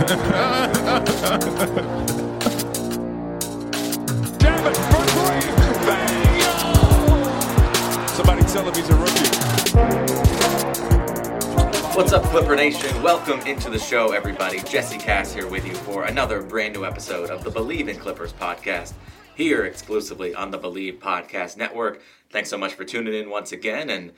Jam it three. Bang! Somebody tell him he's a rookie. What's up, Clipper Nation? Welcome into the show, everybody. Jesse Cass here with you for another brand new episode of the Bleav in Clippers podcast, here exclusively on the Bleav Podcast Network. Thanks so much for tuning in once again. And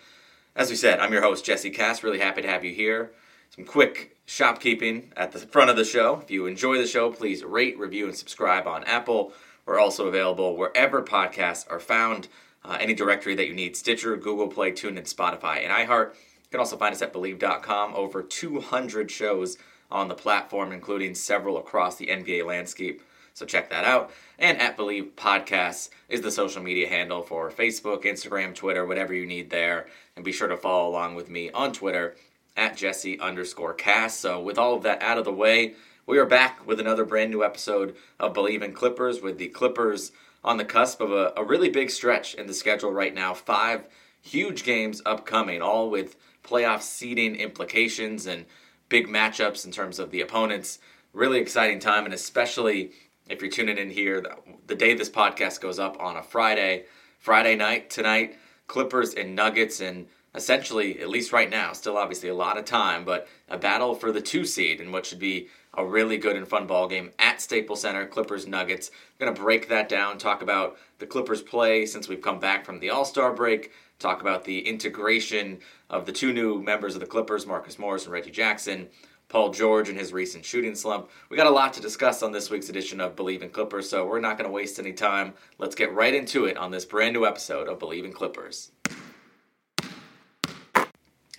as we said, I'm your host, Jesse Cass. Really happy to have you here. Some quick shopkeeping at the front of the show. If you enjoy the show, please rate, review, and subscribe on Apple. We're also available wherever podcasts are found. Uh, any directory that you need Stitcher, Google Play, TuneIn, Spotify, and iHeart. You can also find us at Bleav.com. Over 200 shows on the platform, including several across the NBA landscape. So check that out. And at Bleav Podcasts is the social media handle for Facebook, Instagram, Twitter, whatever you need there. And be sure to follow along with me on Twitter at Jesse underscore cast. So with all of that out of the way, we are back with another brand new episode of Bleav in Clippers with the Clippers on the cusp of a, a really big stretch in the schedule right now. Five huge games upcoming, all with playoff seeding implications and big matchups in terms of the opponents. Really exciting time, and especially if you're tuning in here, the, the day this podcast goes up on a Friday, Friday night tonight, Clippers and Nuggets, and essentially, at least right now, still obviously a lot of time, but a battle for the two seed in what should be a really good and fun ball game at Staples Center, Clippers Nuggets. I'm going to break that down, talk about the Clippers play since we've come back from the All Star break, talk about the integration of the two new members of the Clippers, Marcus Morris and Reggie Jackson. Paul George and his recent shooting slump. We got a lot to discuss on this week's edition of Bleav in Clippers, so we're not going to waste any time. Let's get right into it on this brand new episode of Bleav in Clippers.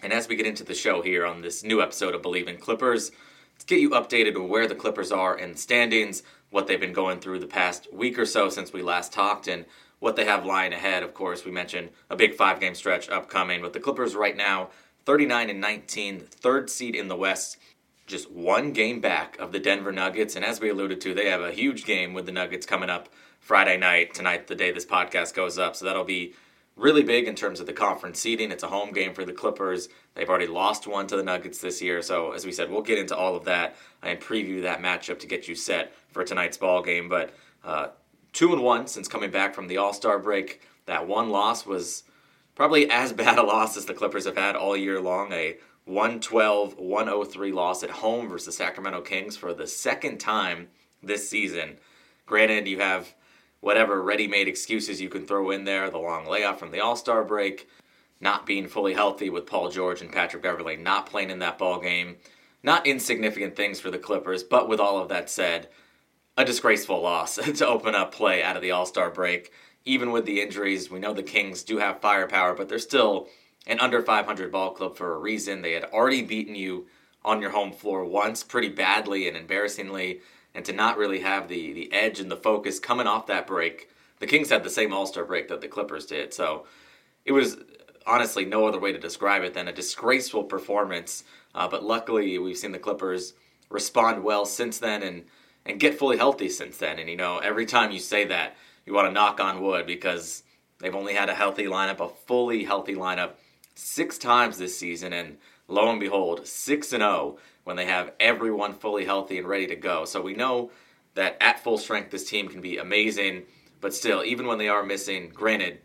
And as we get into the show here on this new episode of Bleav in Clippers, let's get you updated on where the Clippers are in the standings, what they've been going through the past week or so since we last talked, and what they have lying ahead. Of course, we mentioned a big five game stretch upcoming, with the Clippers right now 39 and 19, third seed in the West, just one game back of the Denver Nuggets. And as we alluded to, they have a huge game with the Nuggets coming up Friday night, tonight, the day this podcast goes up. So that'll be really big in terms of the conference seeding. It's a home game for the Clippers. They've already lost one to the Nuggets this year. So, as we said, we'll get into all of that and preview that matchup to get you set for tonight's ball game. But uh, two and one since coming back from the All Star break. That one loss was probably as bad a loss as the Clippers have had all year long. A 112 103 loss at home versus the Sacramento Kings for the second time this season. Granted, you have whatever ready made excuses you can throw in there the long layoff from the All Star break, not being fully healthy with Paul George and Patrick Beverley not playing in that ball game. Not insignificant things for the Clippers, but with all of that said, a disgraceful loss to open up play out of the All Star break. Even with the injuries, we know the Kings do have firepower, but they're still an under 500 ball club for a reason. They had already beaten you on your home floor once pretty badly and embarrassingly, and to not really have the, the edge and the focus coming off that break. The Kings had the same All Star break that the Clippers did, so it was honestly no other way to describe it than a disgraceful performance. Uh, but luckily, we've seen the Clippers respond well since then and and get fully healthy since then. And you know, every time you say that, you want to knock on wood because they've only had a healthy lineup, a fully healthy lineup, six times this season, and lo and behold, six and zero when they have everyone fully healthy and ready to go. So we know that at full strength, this team can be amazing. But still, even when they are missing, granted,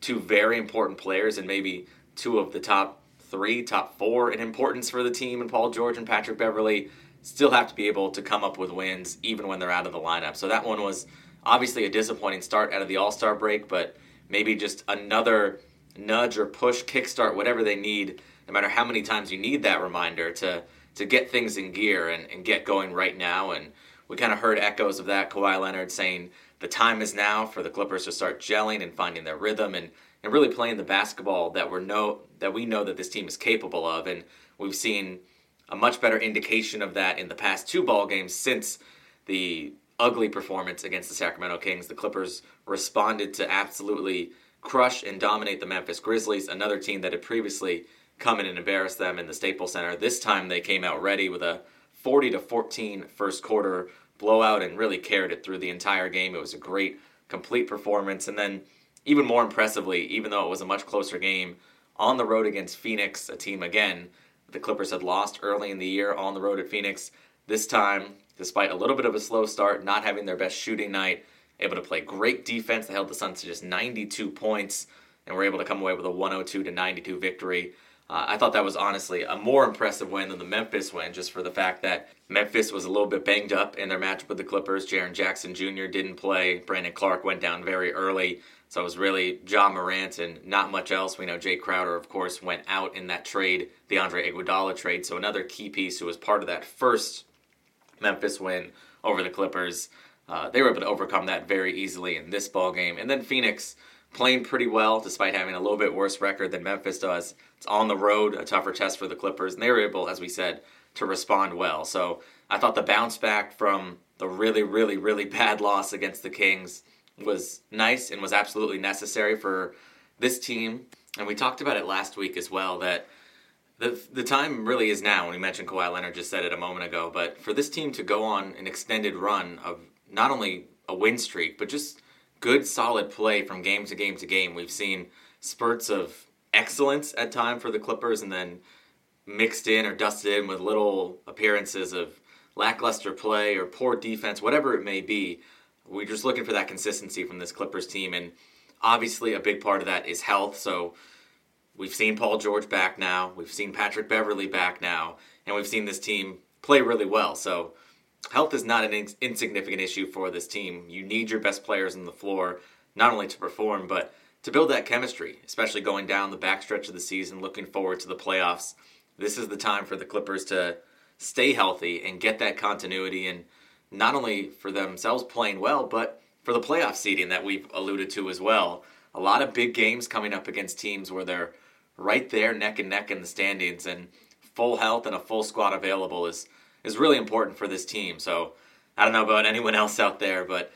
two very important players and maybe two of the top three, top four in importance for the team, and Paul George and Patrick Beverley still have to be able to come up with wins even when they're out of the lineup. So that one was obviously a disappointing start out of the All Star break, but maybe just another nudge or push, kickstart, whatever they need, no matter how many times you need that reminder to to get things in gear and, and get going right now. And we kind of heard echoes of that. Kawhi Leonard saying the time is now for the Clippers to start gelling and finding their rhythm and, and really playing the basketball that we're know that we know that this team is capable of. And we've seen a much better indication of that in the past two ball games since the ugly performance against the Sacramento Kings. The Clippers responded to absolutely crush and dominate the Memphis Grizzlies, another team that had previously come in and embarrass them in the Staples Center. This time they came out ready with a 40 to 14 first quarter blowout and really carried it through the entire game. It was a great complete performance and then even more impressively, even though it was a much closer game on the road against Phoenix, a team again the Clippers had lost early in the year on the road at Phoenix. This time, despite a little bit of a slow start, not having their best shooting night, able to play great defense. They held the Suns to just 92 points and were able to come away with a 102 to 92 victory. Uh, I thought that was honestly a more impressive win than the Memphis win, just for the fact that Memphis was a little bit banged up in their matchup with the Clippers. Jaren Jackson Jr. didn't play. Brandon Clarke went down very early. So it was really Ja Morant and not much else. We know Jae Crowder, of course, went out in that trade, the Andre Iguodala trade. So another key piece who was part of that first Memphis win over the Clippers. Uh, they were able to overcome that very easily in this ball game. And then Phoenix playing pretty well despite having a little bit worse record than Memphis does. It's on the road, a tougher test for the Clippers, and they were able, as we said, to respond well. So I thought the bounce back from the really, really, really bad loss against the Kings was nice and was absolutely necessary for this team. And we talked about it last week as well that the the time really is now. When we mentioned Kawhi Leonard just said it a moment ago, but for this team to go on an extended run of not only a win streak, but just good solid play from game to game to game. We've seen spurts of excellence at time for the Clippers and then mixed in or dusted in with little appearances of lackluster play or poor defense, whatever it may be. We're just looking for that consistency from this Clippers team, and obviously a big part of that is health. So we've seen Paul George back now, we've seen Patrick Beverley back now, and we've seen this team play really well. So health is not an ins- insignificant issue for this team. You need your best players on the floor not only to perform, but to build that chemistry, especially going down the backstretch of the season, looking forward to the playoffs. This is the time for the Clippers to stay healthy and get that continuity and not only for themselves playing well, but for the playoff seeding that we've alluded to as well. A lot of big games coming up against teams where they're right there neck and neck in the standings, and full health and a full squad available is is really important for this team. So I don't know about anyone else out there, but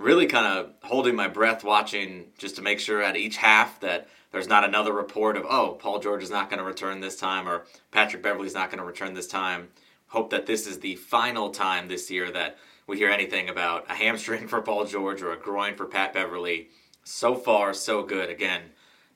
really kind of holding my breath watching just to make sure at each half that there's not another report of oh Paul George is not going to return this time or Patrick Beverley's not going to return this time hope that this is the final time this year that we hear anything about a hamstring for Paul George or a groin for Pat Beverley. So far, so good. Again,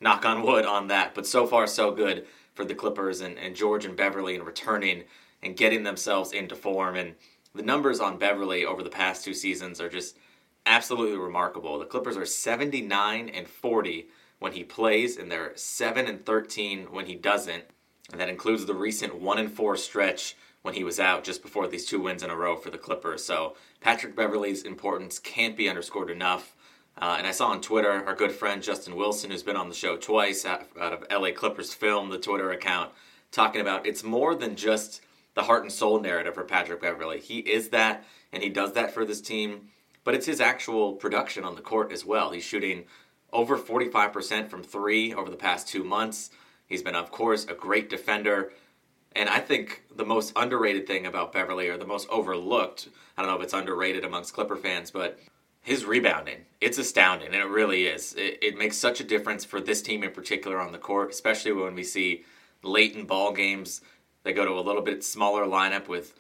knock on wood on that, but so far, so good for the Clippers and, and George and Beverley and returning and getting themselves into form. And the numbers on Beverley over the past two seasons are just absolutely remarkable. The Clippers are 79 and 40 when he plays, and they're 7 and 13 when he doesn't. And that includes the recent 1 and 4 stretch when he was out just before these two wins in a row for the Clippers. So Patrick Beverley's importance can't be underscored enough. Uh, and I saw on Twitter our good friend Justin Wilson, who's been on the show twice out, out of LA Clippers Film, the Twitter account, talking about it's more than just the heart and soul narrative for Patrick Beverley. He is that, and he does that for this team, but it's his actual production on the court as well. He's shooting over 45% from three over the past two months. He's been, of course, a great defender. And I think the most underrated thing about Beverley, or the most overlooked, I don't know if it's underrated amongst Clipper fans, but his rebounding. It's astounding, and it really is. It, it makes such a difference for this team in particular on the court, especially when we see late in ball games. They go to a little bit smaller lineup with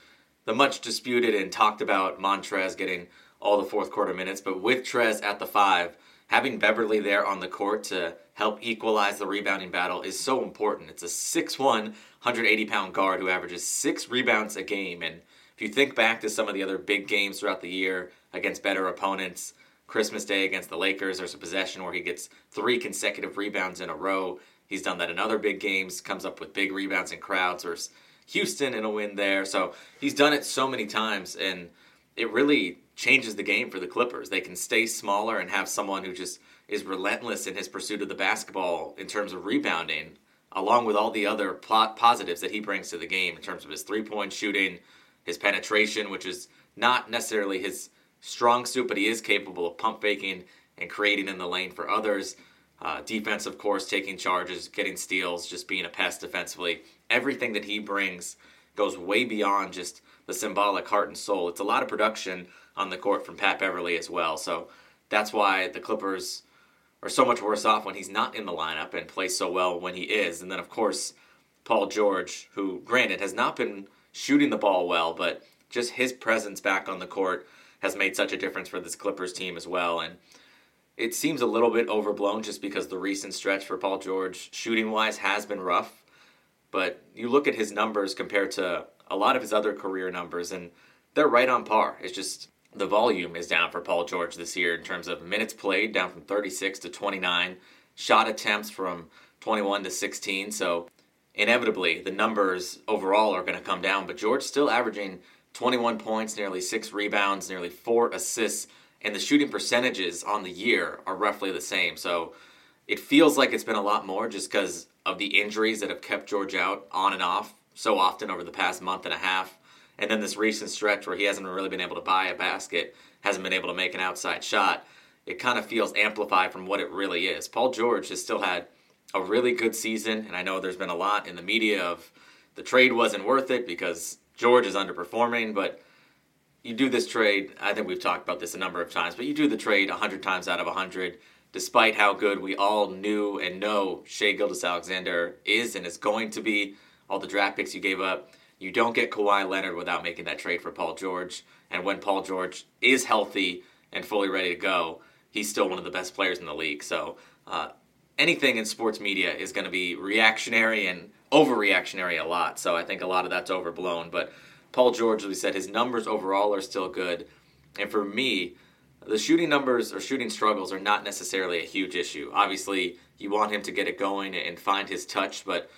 the much disputed and talked about Montrezl getting all the fourth quarter minutes, but with Trez at the five, having Beverley there on the court to help equalize the rebounding battle is so important. It's a 6'1, 180 pound guard who averages six rebounds a game. And if you think back to some of the other big games throughout the year against better opponents, Christmas Day against the Lakers, there's a possession where he gets three consecutive rebounds in a row. He's done that in other big games, comes up with big rebounds in crowds versus Houston in a win there. So he's done it so many times, and it really changes the game for the Clippers. They can stay smaller and have someone who just is relentless in his pursuit of the basketball in terms of rebounding, along with all the other plot positives that he brings to the game in terms of his three point shooting, his penetration, which is not necessarily his strong suit, but he is capable of pump faking and creating in the lane for others. Uh, defense, of course, taking charges, getting steals, just being a pest defensively. Everything that he brings goes way beyond just the symbolic heart and soul. It's a lot of production on the court from Pat Beverley as well. So that's why the Clippers are so much worse off when he's not in the lineup and plays so well when he is. And then, of course, Paul George, who, granted, has not been shooting the ball well, but just his presence back on the court has made such a difference for this Clippers team as well. And it seems a little bit overblown just because the recent stretch for Paul George, shooting wise, has been rough. But you look at his numbers compared to a lot of his other career numbers, and they're right on par. It's just the volume is down for Paul George this year in terms of minutes played, down from 36 to 29, shot attempts from 21 to 16. So inevitably, the numbers overall are going to come down. But George still averaging 21 points, nearly six rebounds, nearly four assists, and the shooting percentages on the year are roughly the same. So it feels like it's been a lot more just because of the injuries that have kept George out on and off so often over the past month and a half. And then this recent stretch where he hasn't really been able to buy a basket, hasn't been able to make an outside shot. It kind of feels amplified from what it really is. Paul George has still had a really good season, and I know there's been a lot in the media of the trade wasn't worth it because George is underperforming, but you do this trade, I think we've talked about this a number of times, but you do the trade 100 times out of 100, despite how good we all knew and know Shai Gilgeous-Alexander is and is going to be, all the draft picks you gave up. You don't get Kawhi Leonard without making that trade for Paul George. And when Paul George is healthy and fully ready to go, he's still one of the best players in the league. So uh, anything in sports media is going to be reactionary and overreactionary a lot. So I think a lot of that's overblown. But Paul George, as we said, his numbers overall are still good. And for me, the shooting numbers or shooting struggles are not necessarily a huge issue. Obviously, you want him to get it going and find his touch, but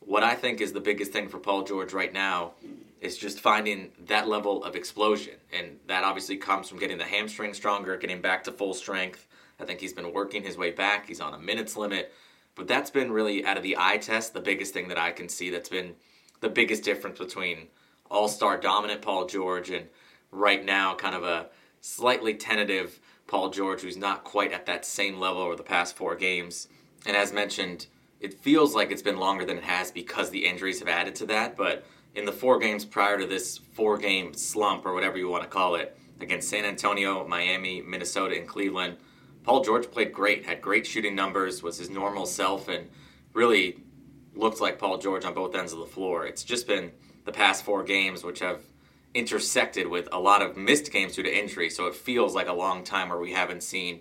what I think is the biggest thing for Paul George right now is just finding that level of explosion. And that obviously comes from getting the hamstring stronger, getting back to full strength. I think he's been working his way back. He's on a minutes limit. But that's been really, out of the eye test, the biggest thing that I can see that's been the biggest difference between all star dominant Paul George and right now kind of a slightly tentative Paul George who's not quite at that same level over the past four games. And as mentioned, it feels like it's been longer than it has because the injuries have added to that. But in the four games prior to this four game slump, or whatever you want to call it, against San Antonio, Miami, Minnesota, and Cleveland, Paul George played great, had great shooting numbers, was his normal self, and really looked like Paul George on both ends of the floor. It's just been the past four games which have intersected with a lot of missed games due to injury, so it feels like a long time where we haven't seen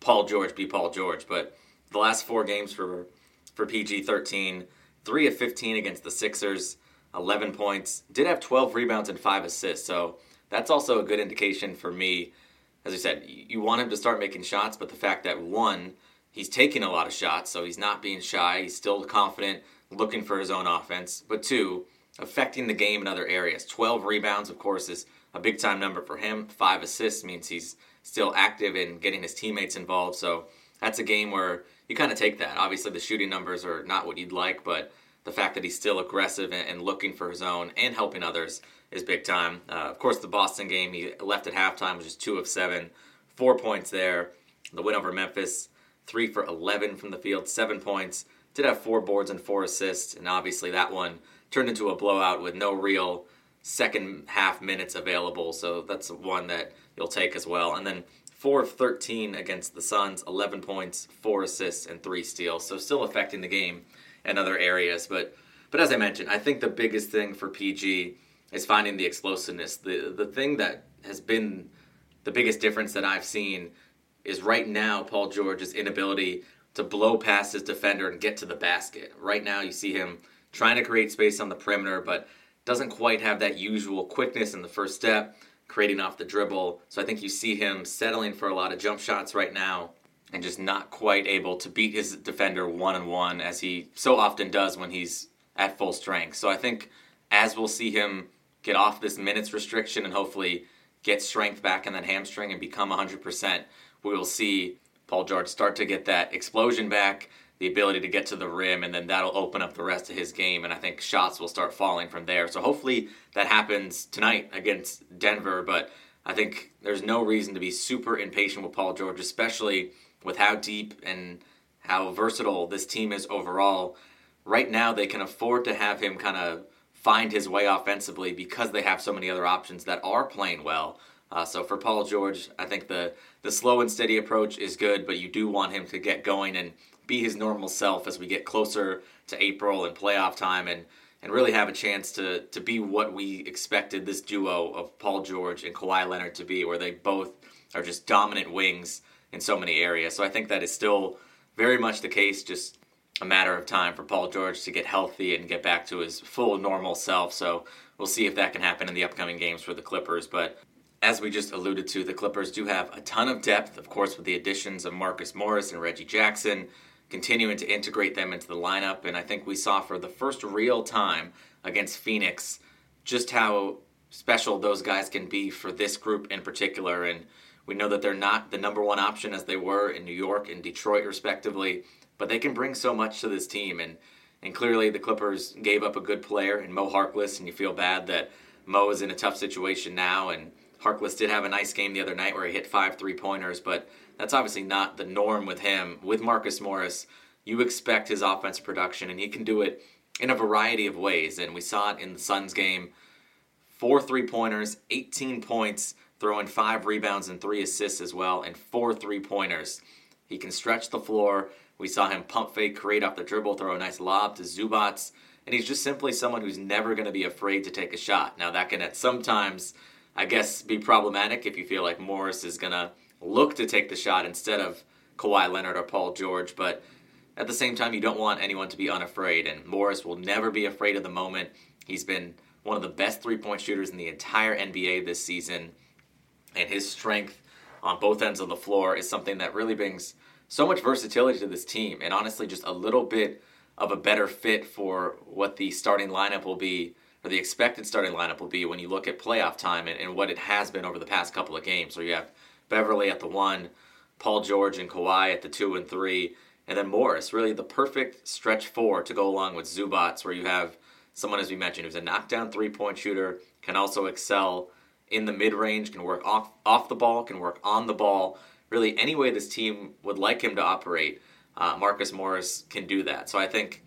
Paul George be Paul George. But the last four games for for PG 13, 3 of 15 against the Sixers, 11 points. Did have 12 rebounds and 5 assists, so that's also a good indication for me. As I said, you want him to start making shots, but the fact that one, he's taking a lot of shots, so he's not being shy, he's still confident, looking for his own offense, but two, affecting the game in other areas. 12 rebounds, of course, is a big time number for him. Five assists means he's still active in getting his teammates involved, so that's a game where you kind of take that. Obviously, the shooting numbers are not what you'd like, but the fact that he's still aggressive and, looking for his own and helping others is big time. Uh, of course, the Boston game, he left at halftime, was just two of seven, four points there. The win over Memphis, three for 11 from the field, seven points. Did have four boards and four assists, and obviously that one turned into a blowout with no real second half minutes available. So that's one that you'll take as well. And then 4 of 13 against the Suns, 11 points, 4 assists, and 3 steals. So still affecting the game in other areas. But but as I mentioned, I think the biggest thing for PG is finding the explosiveness. The the thing that has been the biggest difference that I've seen is right now Paul George's inability to blow past his defender and get to the basket. Right now you see him trying to create space on the perimeter, but doesn't quite have that usual quickness in the first step creating off the dribble. So I think you see him settling for a lot of jump shots right now and just not quite able to beat his defender one on one as he so often does when he's at full strength. So I think as we'll see him get off this minutes restriction and hopefully get strength back in that hamstring and become 100%, we will see Paul George start to get that explosion back the ability to get to the rim, and then that'll open up the rest of his game. And I think shots will start falling from there. So hopefully that happens tonight against Denver. But I think there's no reason to be super impatient with Paul George, especially with how deep and how versatile this team is overall. Right now, they can afford to have him kind of find his way offensively because they have so many other options that are playing well. Uh, so for Paul George, I think the the slow and steady approach is good, but you do want him to get going and be his normal self as we get closer to April and playoff time and and really have a chance to to be what we expected this duo of Paul George and Kawhi Leonard to be, where they both are just dominant wings in so many areas. So I think that is still very much the case. Just a matter of time for Paul George to get healthy and get back to his full normal self. So we'll see if that can happen in the upcoming games for the Clippers. But as we just alluded to, the Clippers do have a ton of depth, of course, with the additions of Marcus Morris and Reggie Jackson continuing to integrate them into the lineup. And I think we saw for the first real time against Phoenix just how special those guys can be for this group in particular. And we know that they're not the number one option as they were in New York and Detroit, respectively, but they can bring so much to this team. And, and clearly, the Clippers gave up a good player in Mo Harkless, and you feel bad that Mo is in a tough situation now. And Harkless did have a nice game the other night where he hit five three pointers, but that's obviously not the norm with him. With Marcus Morris, you expect his offensive production, and he can do it in a variety of ways. And we saw it in the Suns game four three pointers, 18 points, throwing five rebounds and three assists as well, and four three pointers. He can stretch the floor. We saw him pump fake, create off the dribble, throw a nice lob to Zubac. and he's just simply someone who's never going to be afraid to take a shot. Now, that can at sometimes, I guess, be problematic if you feel like Morris is going to look to take the shot instead of Kawhi Leonard or Paul George, but at the same time, you don't want anyone to be unafraid, and Morris will never be afraid of the moment. He's been one of the best three point shooters in the entire NBA this season, and his strength on both ends of the floor is something that really brings so much versatility to this team, and honestly, just a little bit of a better fit for what the starting lineup will be, or the expected starting lineup will be when you look at playoff time and, and what it has been over the past couple of games. So you have Beverley at the one, Paul George and Kawhi at the two and three, and then Morris, really the perfect stretch four to go along with Zubac, where you have someone, as we mentioned, who's a knockdown three point shooter, can also excel in the mid range, can work off, off the ball, can work on the ball. Really, any way this team would like him to operate, uh, Marcus Morris can do that. So I think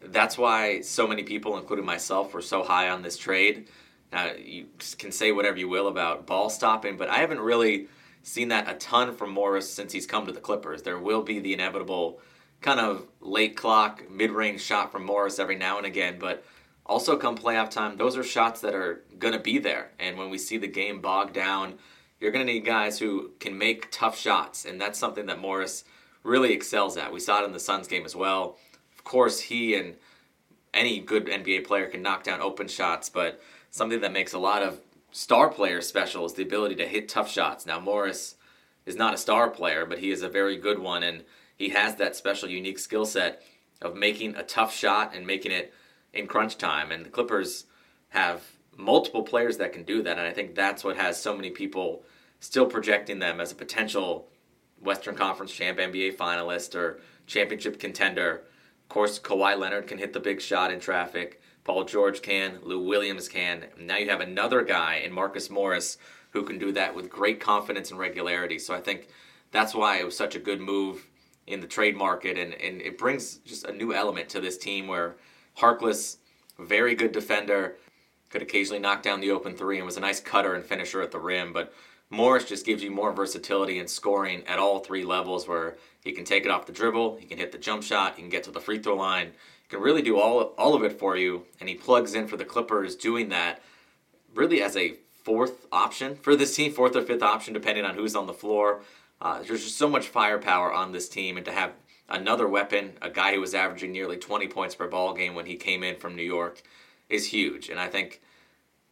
that's why so many people, including myself, were so high on this trade. Now, you can say whatever you will about ball stopping, but I haven't really seen that a ton from Morris since he's come to the Clippers. There will be the inevitable kind of late clock, mid range shot from Morris every now and again, but also come playoff time, those are shots that are going to be there. And when we see the game bogged down, you're going to need guys who can make tough shots. And that's something that Morris really excels at. We saw it in the Suns game as well. Of course, he and any good NBA player can knock down open shots, but something that makes a lot of star players special is the ability to hit tough shots. Now, Morris is not a star player, but he is a very good one, and he has that special, unique skill set of making a tough shot and making it in crunch time. And the Clippers have multiple players that can do that, and I think that's what has so many people still projecting them as a potential Western Conference champ, NBA finalist, or championship contender. Of course, Kawhi Leonard can hit the big shot in traffic. Paul George can, Lou Williams can. Now you have another guy in Marcus Morris who can do that with great confidence and regularity. So I think that's why it was such a good move in the trade market, and, and it brings just a new element to this team where Harkless, very good defender, could occasionally knock down the open three and was a nice cutter and finisher at the rim, but Morris just gives you more versatility in scoring at all three levels where he can take it off the dribble, he can hit the jump shot, he can get to the free throw line, he can really do all all of it for you, and he plugs in for the Clippers doing that really as a fourth option for this team, fourth or fifth option depending on who's on the floor. Uh, there's just so much firepower on this team, and to have another weapon, a guy who was averaging nearly 20 points per ball game when he came in from New York, is huge. And I think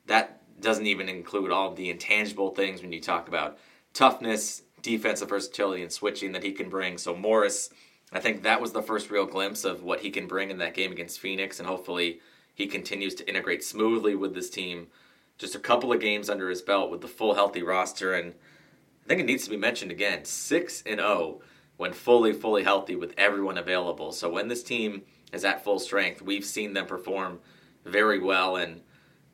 that doesn't even include all the intangible things when you talk about toughness, defensive versatility, and switching that he can bring. So Morris I think that was the first real glimpse of what he can bring in that game against Phoenix, and hopefully he continues to integrate smoothly with this team. Just a couple of games under his belt with the full healthy roster, and I think it needs to be mentioned again: six and zero oh when fully, fully healthy with everyone available. So when this team is at full strength, we've seen them perform very well, and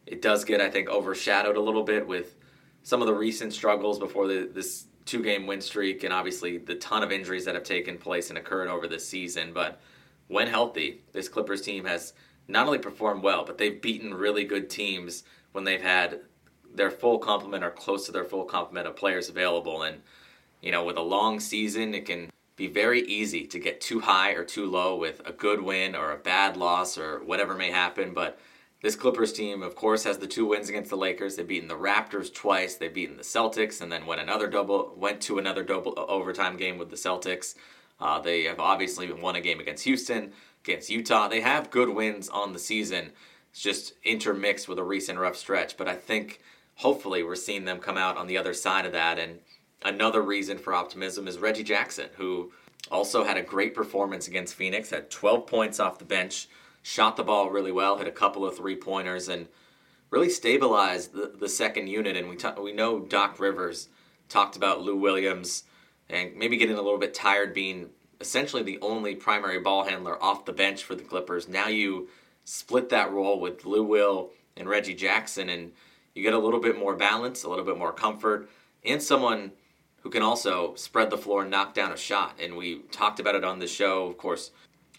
it does get, I think, overshadowed a little bit with some of the recent struggles before the, this two game win streak and obviously the ton of injuries that have taken place and occurred over this season. But when healthy, this Clippers team has not only performed well, but they've beaten really good teams when they've had their full complement or close to their full complement of players available. And, you know, with a long season, it can be very easy to get too high or too low with a good win or a bad loss or whatever may happen. But this Clippers team, of course, has the two wins against the Lakers. They've beaten the Raptors twice. They've beaten the Celtics, and then went another double, went to another double uh, overtime game with the Celtics. Uh, they have obviously won a game against Houston, against Utah. They have good wins on the season. It's just intermixed with a recent rough stretch. But I think hopefully we're seeing them come out on the other side of that. And another reason for optimism is Reggie Jackson, who also had a great performance against Phoenix, had 12 points off the bench, shot the ball really well, hit a couple of three pointers, and really stabilized the, the second unit. And we, ta- we know Doc Rivers talked about Lou Williams and maybe getting a little bit tired being essentially the only primary ball handler off the bench for the Clippers. Now you split that role with Lou Will and Reggie Jackson, and you get a little bit more balance, a little bit more comfort, and someone who can also spread the floor and knock down a shot. And we talked about it on the show, of course,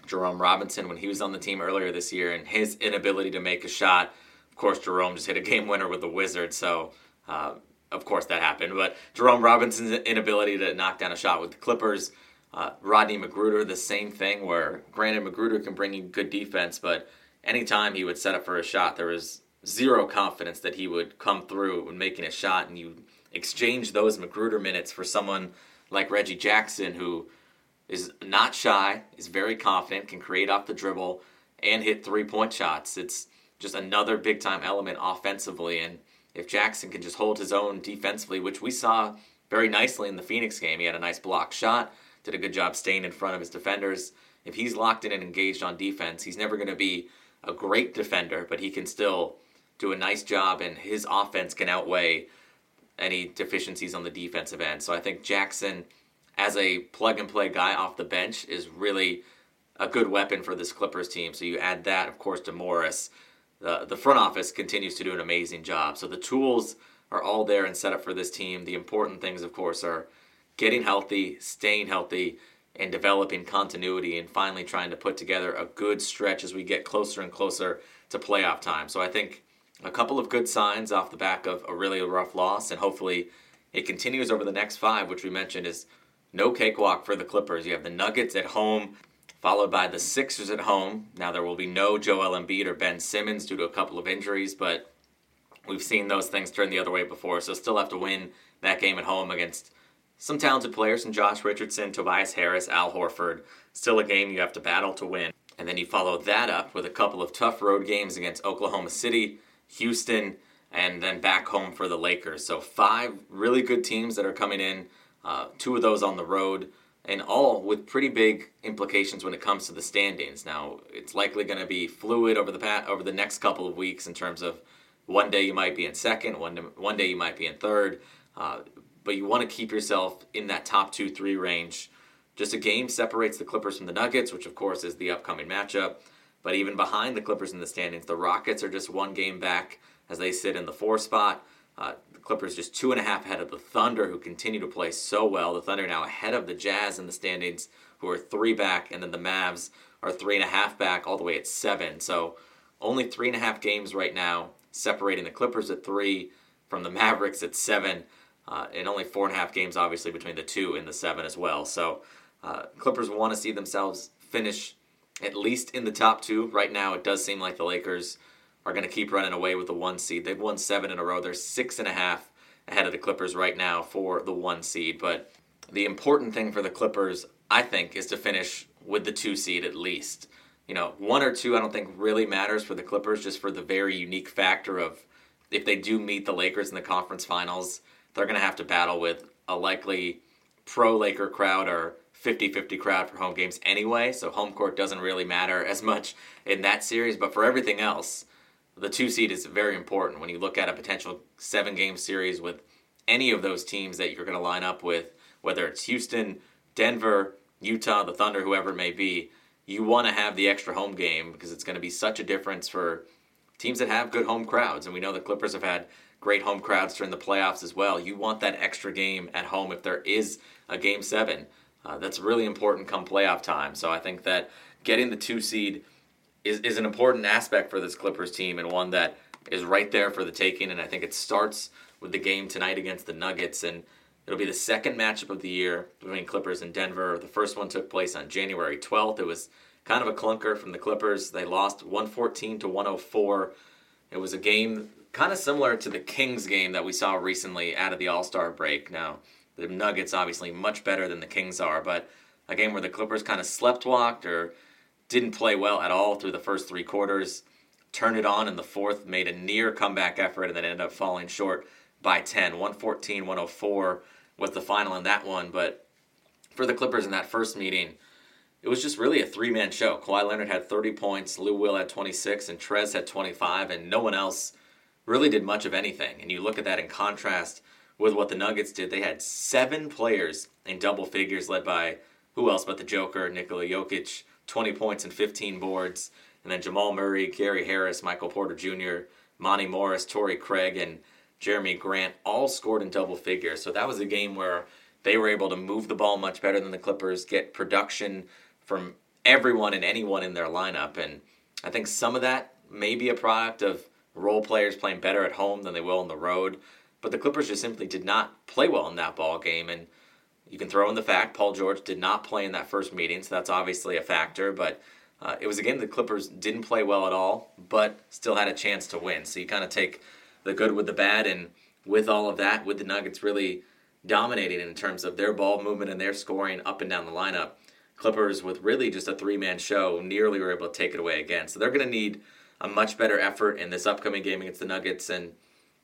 Jerome Robinson when he was on the team earlier this year and his inability to make a shot. Of course, Jerome just hit a game winner with the Wizards, so uh, of course that happened. But Jerome Robinson's inability to knock down a shot with the Clippers. Uh, Rodney McGruder, the same thing, where granted McGruder can bring you good defense, but anytime he would set up for a shot, there was zero confidence that he would come through when making a shot, and you exchange those McGruder minutes for someone like Reggie Jackson, who is not shy, is very confident, can create off the dribble, and hit three point shots. It's just another big time element offensively. And if Jackson can just hold his own defensively, which we saw very nicely in the Phoenix game, he had a nice block shot, did a good job staying in front of his defenders. If he's locked in and engaged on defense, he's never going to be a great defender, but he can still do a nice job, and his offense can outweigh any deficiencies on the defensive end. So I think Jackson, as a plug and play guy off the bench, is really a good weapon for this Clippers team. So you add that, of course, to Morris. The, the front office continues to do an amazing job. So the tools are all there and set up for this team. The important things, of course, are getting healthy, staying healthy, and developing continuity and finally trying to put together a good stretch as we get closer and closer to playoff time. So I think a couple of good signs off the back of a really rough loss, and hopefully it continues over the next five, which we mentioned is no cakewalk for the Clippers. You have the Nuggets at home, followed by the Sixers at home. Now there will be no Joel Embiid or Ben Simmons due to a couple of injuries, but we've seen those things turn the other way before, so still have to win that game at home against some talented players and Josh Richardson, Tobias Harris, Al Horford. Still a game you have to battle to win. And then you follow that up with a couple of tough road games against Oklahoma City, Houston, and then back home for the Lakers. So five really good teams that are coming in. Uh, two of those on the road, and all with pretty big implications when it comes to the standings. Now it's likely going to be fluid over the over the next couple of weeks in terms of one day you might be in second, one one day you might be in third, uh, but you want to keep yourself in that top two three range. Just a game separates the Clippers from the Nuggets, which of course is the upcoming matchup. But even behind the Clippers in the standings, the Rockets are just one game back as they sit in the four spot. Uh, the Clippers just two and a half ahead of the Thunder, who continue to play so well. The Thunder now ahead of the Jazz in the standings, who are three back, and then the Mavs are three and a half back, all the way at seven. So only three and a half games right now, separating the Clippers at three from the Mavericks at seven, uh, and only four and a half games, obviously, between the two and the seven as well. So uh, Clippers want to see themselves finish at least in the top two. Right now, it does seem like the Lakers are going to keep running away with the one seed. They've won seven in a row. They're six and a half ahead of the Clippers right now for the one seed. But the important thing for the Clippers, I think, is to finish with the two seed at least. You know, one or two, I don't think really matters for the Clippers, just for the very unique factor of if they do meet the Lakers in the conference finals, they're going to have to battle with a likely pro Laker crowd or 50 50 crowd for home games anyway, so home court doesn't really matter as much in that series. But for everything else, the two seed is very important when you look at a potential seven game series with any of those teams that you're going to line up with, whether it's Houston, Denver, Utah, the Thunder, whoever it may be. You want to have the extra home game because it's going to be such a difference for teams that have good home crowds. And we know the Clippers have had great home crowds during the playoffs as well. You want that extra game at home if there is a game seven. Uh, that's really important come playoff time. So I think that getting the two seed is, is an important aspect for this Clippers team and one that is right there for the taking. And I think it starts with the game tonight against the Nuggets. And it'll be the second matchup of the year between Clippers and Denver. The first one took place on January 12th. It was kind of a clunker from the Clippers. They lost 114 to 104. It was a game kind of similar to the Kings game that we saw recently out of the All Star break. Now, the Nuggets obviously much better than the Kings are, but a game where the Clippers kind of slept walked or didn't play well at all through the first three quarters. Turned it on in the fourth, made a near comeback effort, and then ended up falling short by 10. 114 104 was the final in that one. But for the Clippers in that first meeting, it was just really a three man show. Kawhi Leonard had 30 points, Lou Will had 26, and Trez had 25, and no one else really did much of anything. And you look at that in contrast with what the Nuggets did. They had seven players in double figures, led by who else but the Joker, Nikola Jokic, 20 points and 15 boards. And then Jamal Murray, Gary Harris, Michael Porter Jr., Monte Morris, Torrey Craig, and Jerami Grant all scored in double figures. So that was a game where they were able to move the ball much better than the Clippers, get production from everyone and anyone in their lineup. And I think some of that may be a product of role players playing better at home than they will on the road. But the Clippers just simply did not play well in that ball game. And you can throw in the fact Paul George did not play in that first meeting, so that's obviously a factor. But uh, it was a game the Clippers didn't play well at all, but still had a chance to win. So you kind of take the good with the bad, and with all of that, with the Nuggets really dominating in terms of their ball movement and their scoring up and down the lineup. Clippers with really just a three man show nearly were able to take it away again. So they're going to need a much better effort in this upcoming game against the Nuggets. And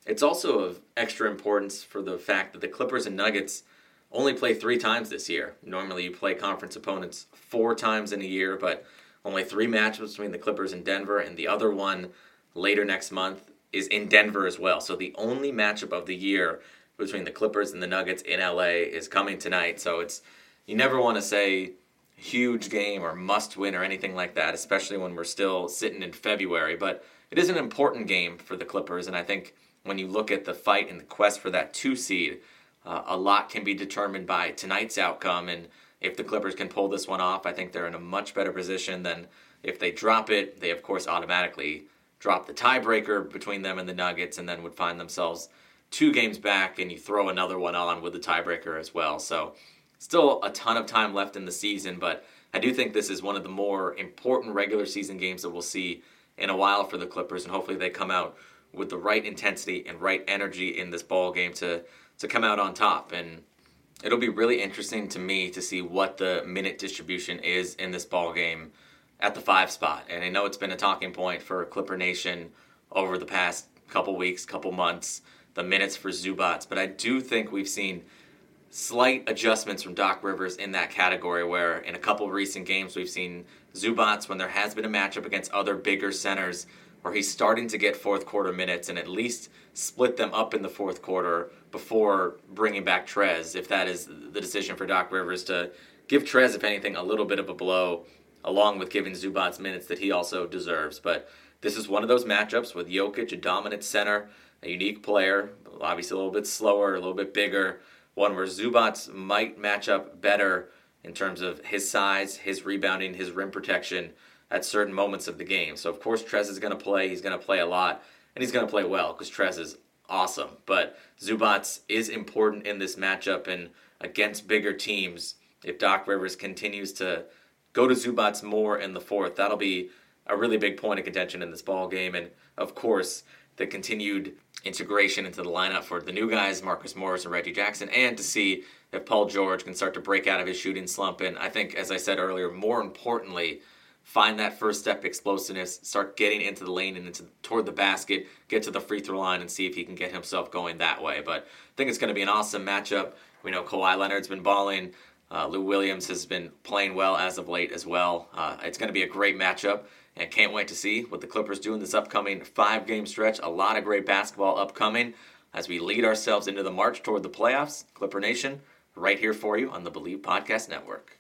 it's also of extra importance for the fact that the Clippers and Nuggets only play three times this year. Normally you play conference opponents four times in a year, but only three matchups between the Clippers and Denver, and the other one later next month is in Denver as well. So the only matchup of the year between the Clippers and the Nuggets in LA is coming tonight. So it's you never want to say huge game or must win or anything like that, especially when we're still sitting in February. But it is an important game for the Clippers, and I think when you look at the fight and the quest for that two seed, uh, a lot can be determined by tonight's outcome. And if the Clippers can pull this one off, I think they're in a much better position than if they drop it. They, of course, automatically drop the tiebreaker between them and the Nuggets, and then would find themselves two games back, and you throw another one on with the tiebreaker as well. So Still a ton of time left in the season, but I do think this is one of the more important regular season games that we'll see in a while for the Clippers, and hopefully they come out with the right intensity and right energy in this ball game to to come out on top. And it'll be really interesting to me to see what the minute distribution is in this ball game at the five spot. And I know it's been a talking point for Clipper Nation over the past couple weeks, couple months, the minutes for Zubac. but I do think we've seen slight adjustments from Doc Rivers in that category where in a couple recent games we've seen Zubac when there has been a matchup against other bigger centers he's starting to get fourth quarter minutes and at least split them up in the fourth quarter before bringing back Trez if that is the decision for Doc Rivers to give Trez if anything a little bit of a blow along with giving Zubac minutes that he also deserves. But this is one of those matchups with Jokic a dominant center a unique player obviously a little bit slower a little bit bigger one where Zubac might match up better in terms of his size, his rebounding, his rim protection at certain moments of the game. So of course Trez is going to play. He's going to play a lot, and he's going to play well because Trez is awesome. But Zubac is important in this matchup and against bigger teams. If Doc Rivers continues to go to Zubac more in the fourth, that'll be a really big point of contention in this ball game. And of course, the continued integration into the lineup for the new guys, Marcus Morris and Reggie Jackson, and to see if Paul George can start to break out of his shooting slump. And I think, as I said earlier, more importantly, find that first step explosiveness, start getting into the lane and into toward the basket, get to the free throw line, and see if he can get himself going that way. But I think it's going to be an awesome matchup. We know Kawhi Leonard's been balling. Uh, Lou Williams has been playing well as of late as well. Uh, it's going to be a great matchup. And can't wait to see what the Clippers do in this upcoming five game stretch. A lot of great basketball upcoming as we lead ourselves into the march toward the playoffs. Clipper Nation, right here for you on the Bleav Podcast Network.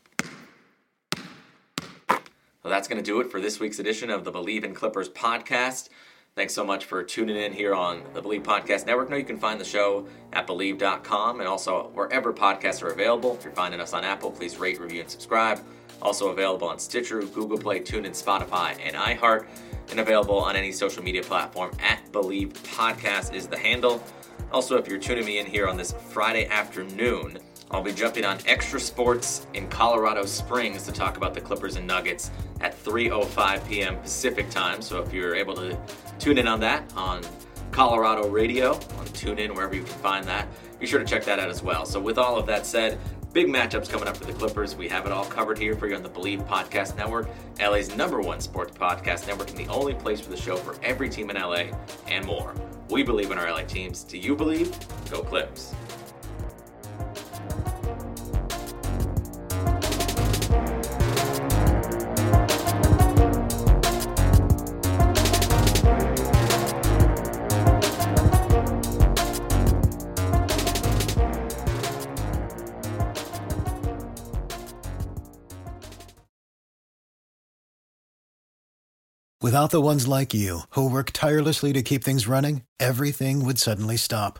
Well, that's going to do it for this week's edition of the Bleav in Clippers podcast. Thanks so much for tuning in here on the Bleav Podcast Network. Now you can find the show at Bleav.com and also wherever podcasts are available. If you're finding us on Apple, please rate, review, and subscribe. Also available on Stitcher, Google Play, TuneIn, Spotify, and iHeart, and available on any social media platform at Bleav Podcast is the handle. Also, if you're tuning me in here on this Friday afternoon, I'll be jumping on Extra Sports in Colorado Springs to talk about the Clippers and Nuggets at 3:05 p.m. Pacific time. So if you're able to tune in on that on Colorado Radio, on TuneIn wherever you can find that, be sure to check that out as well. So with all of that said, big matchups coming up for the Clippers. We have it all covered here for you on the Bleav Podcast Network, LA's number one sports podcast network, and the only place for the show for every team in LA and more. We believe in our LA teams. Do you believe? Go Clips. Without the ones like you, who work tirelessly to keep things running, everything would suddenly stop.